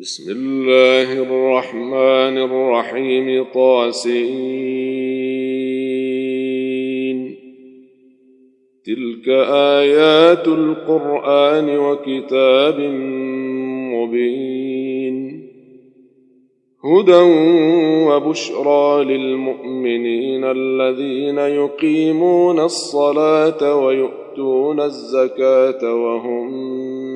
بسم الله الرحمن الرحيم طاسين تلك آيات القرآن وكتاب مبين. هدى وبشرى للمؤمنين الذين يقيمون الصلاة ويؤتون الزكاة وهم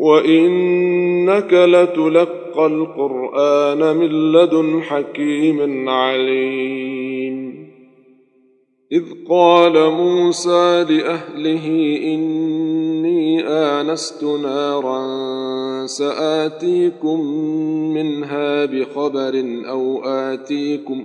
وانك لتلقى القران من لدن حكيم عليم اذ قال موسى لاهله اني انست نارا ساتيكم منها بخبر أو اتيكم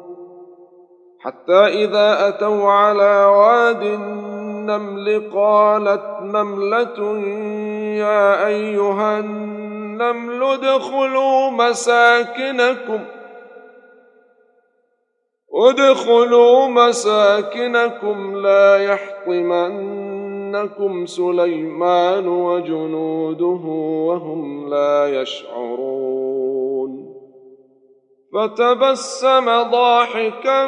حتى إذا أتوا على واد النمل قالت نملة يا أيها النمل ادخلوا مساكنكم ادخلوا مساكنكم لا يحطمنكم سليمان وجنوده وهم لا يشعرون فتبسم ضاحكا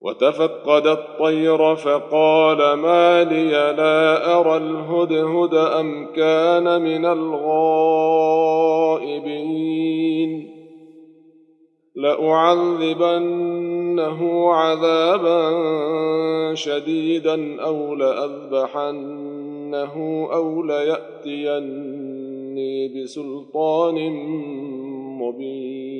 وتفقد الطير فقال ما لي لا أرى الهدهد أم كان من الغائبين. لأعذبنه عذابا شديدا أو لأذبحنه أو ليأتيني بسلطان مبين.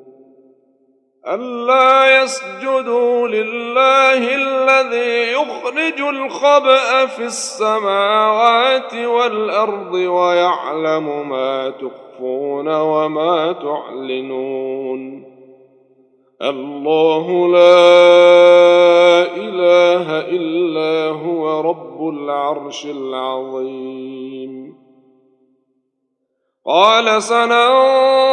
ألا يسجدوا لله الذي يخرج الخبأ في السماوات والأرض ويعلم ما تخفون وما تعلنون. الله لا إله إلا هو رب العرش العظيم. قال سننظر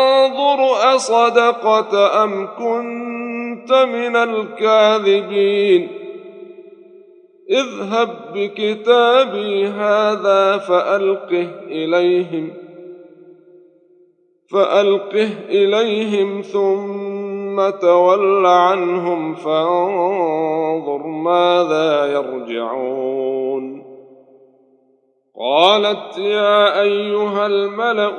اصدقت أم كنت من الكاذبين؟ اذهب بكتابي هذا فألقه إليهم فألقه إليهم ثم تول عنهم فانظر ماذا يرجعون. قالت يا أيها الملأ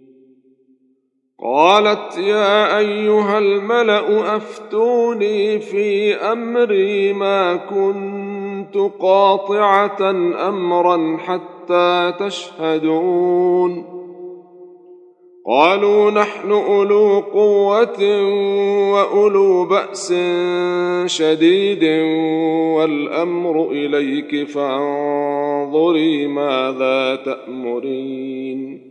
قالت يا أيها الملأ أفتوني في أمري ما كنت قاطعة أمرا حتى تشهدون. قالوا نحن أولو قوة وأولو بأس شديد والأمر إليك فانظري ماذا تأمرين.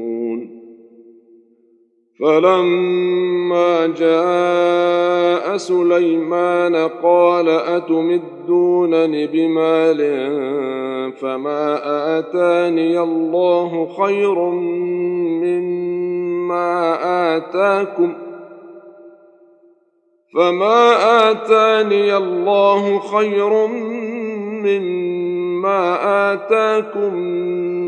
فلما جاء سليمان قال أتمدونني بمال فما آتاني الله خير مما آتاكم فما آتاني الله خير مما آتاكم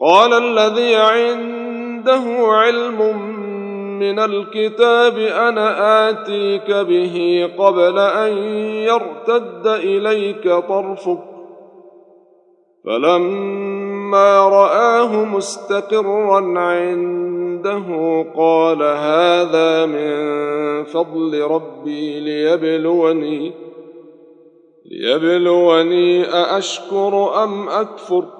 قال الذي عنده علم من الكتاب أنا آتيك به قبل أن يرتد إليك طرفك. فلما رآه مستقرا عنده قال هذا من فضل ربي ليبلوني ليبلوني أأشكر أم أكفر؟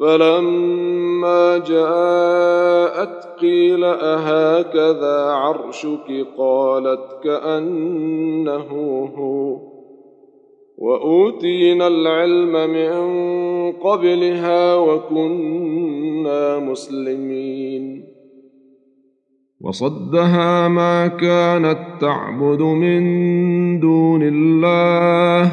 فلما جاءت قيل أهكذا عرشك؟ قالت كأنه هو. وأوتينا العلم من قبلها وكنا مسلمين. وصدها ما كانت تعبد من دون الله.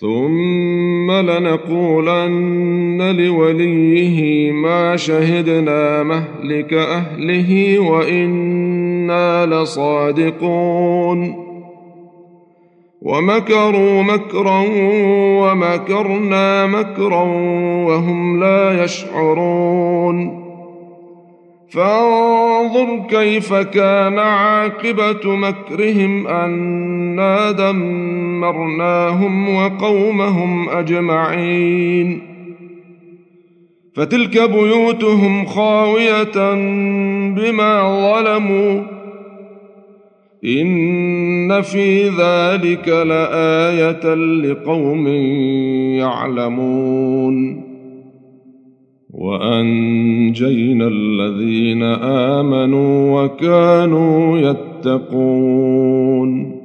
ثم لنقولن لوليه ما شهدنا مهلك أهله وإنا لصادقون. ومكروا مكرا ومكرنا مكرا وهم لا يشعرون. فانظر كيف كان عاقبة مكرهم أنا دمرناهم وقومهم أجمعين. فتلك بيوتهم خاوية بما ظلموا. إن في ذلك لآية لقوم يعلمون. وأنجينا الذين آمنوا وكانوا يتقون.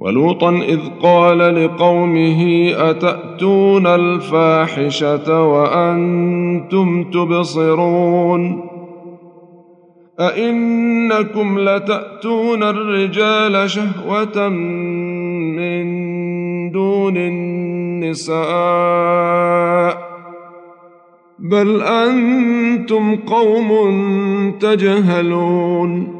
ولوطا إذ قال لقومه أتأتون الفاحشة وأنتم تبصرون أئنكم لتأتون الرجال شهوة من دون النساء بل أنتم قوم تجهلون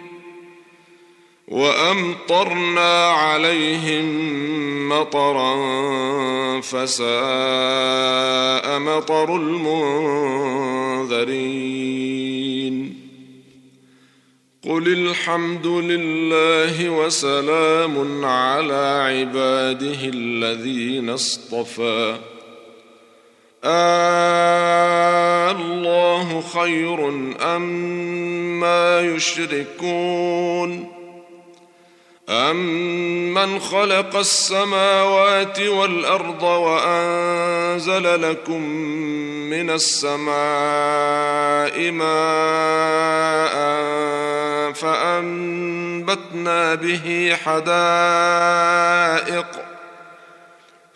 وأمطرنا عليهم مطرا فساء مطر المنذرين. قل الحمد لله وسلام على عباده الذين اصطفى. آه الله خير أم ما يشركون. أمن خلق السماوات والأرض وأنزل لكم من السماء ماء فأنبتنا به حدائق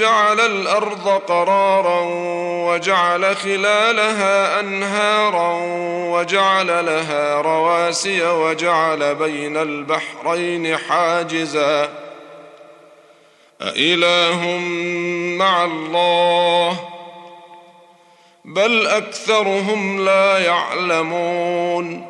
جعل الأرض قرارا وجعل خلالها أنهارا وجعل لها رواسي وجعل بين البحرين حاجزا. أإله مع الله؟ بل أكثرهم لا يعلمون.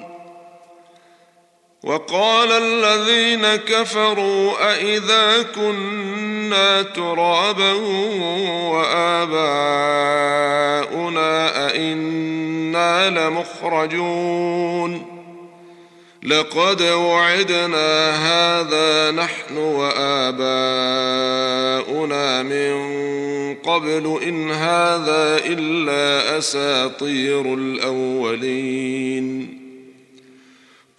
وقال الذين كفروا أإذا كنا ترابا وآباؤنا أئنا لمخرجون لقد وعدنا هذا نحن وآباؤنا من قبل إن هذا إلا أساطير الأولين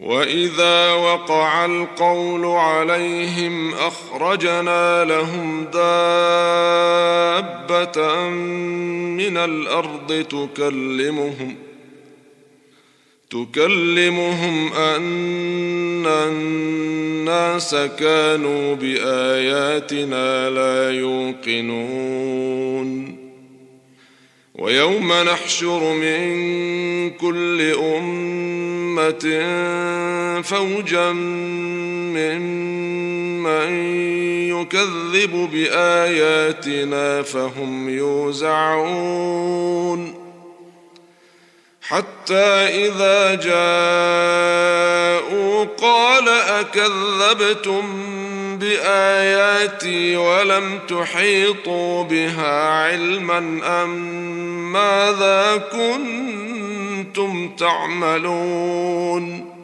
واذا وقع القول عليهم اخرجنا لهم دابه من الأرض تكلمهم تكلمهم ان الناس كانوا باياتنا لا يوقنون ويوم نحشر من كل امه فوجا ممن يكذب باياتنا فهم يوزعون حتى إذا جاءوا قال أكذبتم بآياتي ولم تحيطوا بها علما أم ماذا كنتم تعملون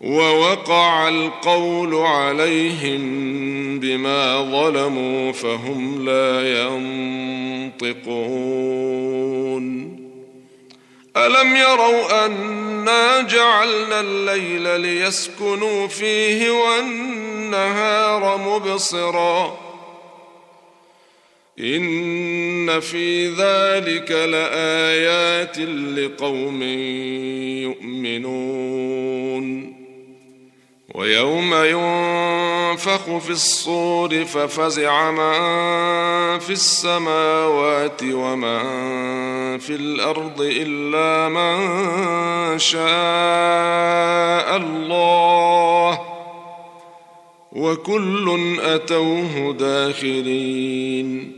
ووقع القول عليهم بما ظلموا فهم لا ينطقون ألم يروا أنا جعلنا الليل ليسكنوا فيه والنهار مبصرا إن في ذلك لآيات لقوم يؤمنون. ويوم ينفخ في الصور ففزع من في السماوات ومن في الأرض إلا من شاء الله. وكل أتوه داخرين.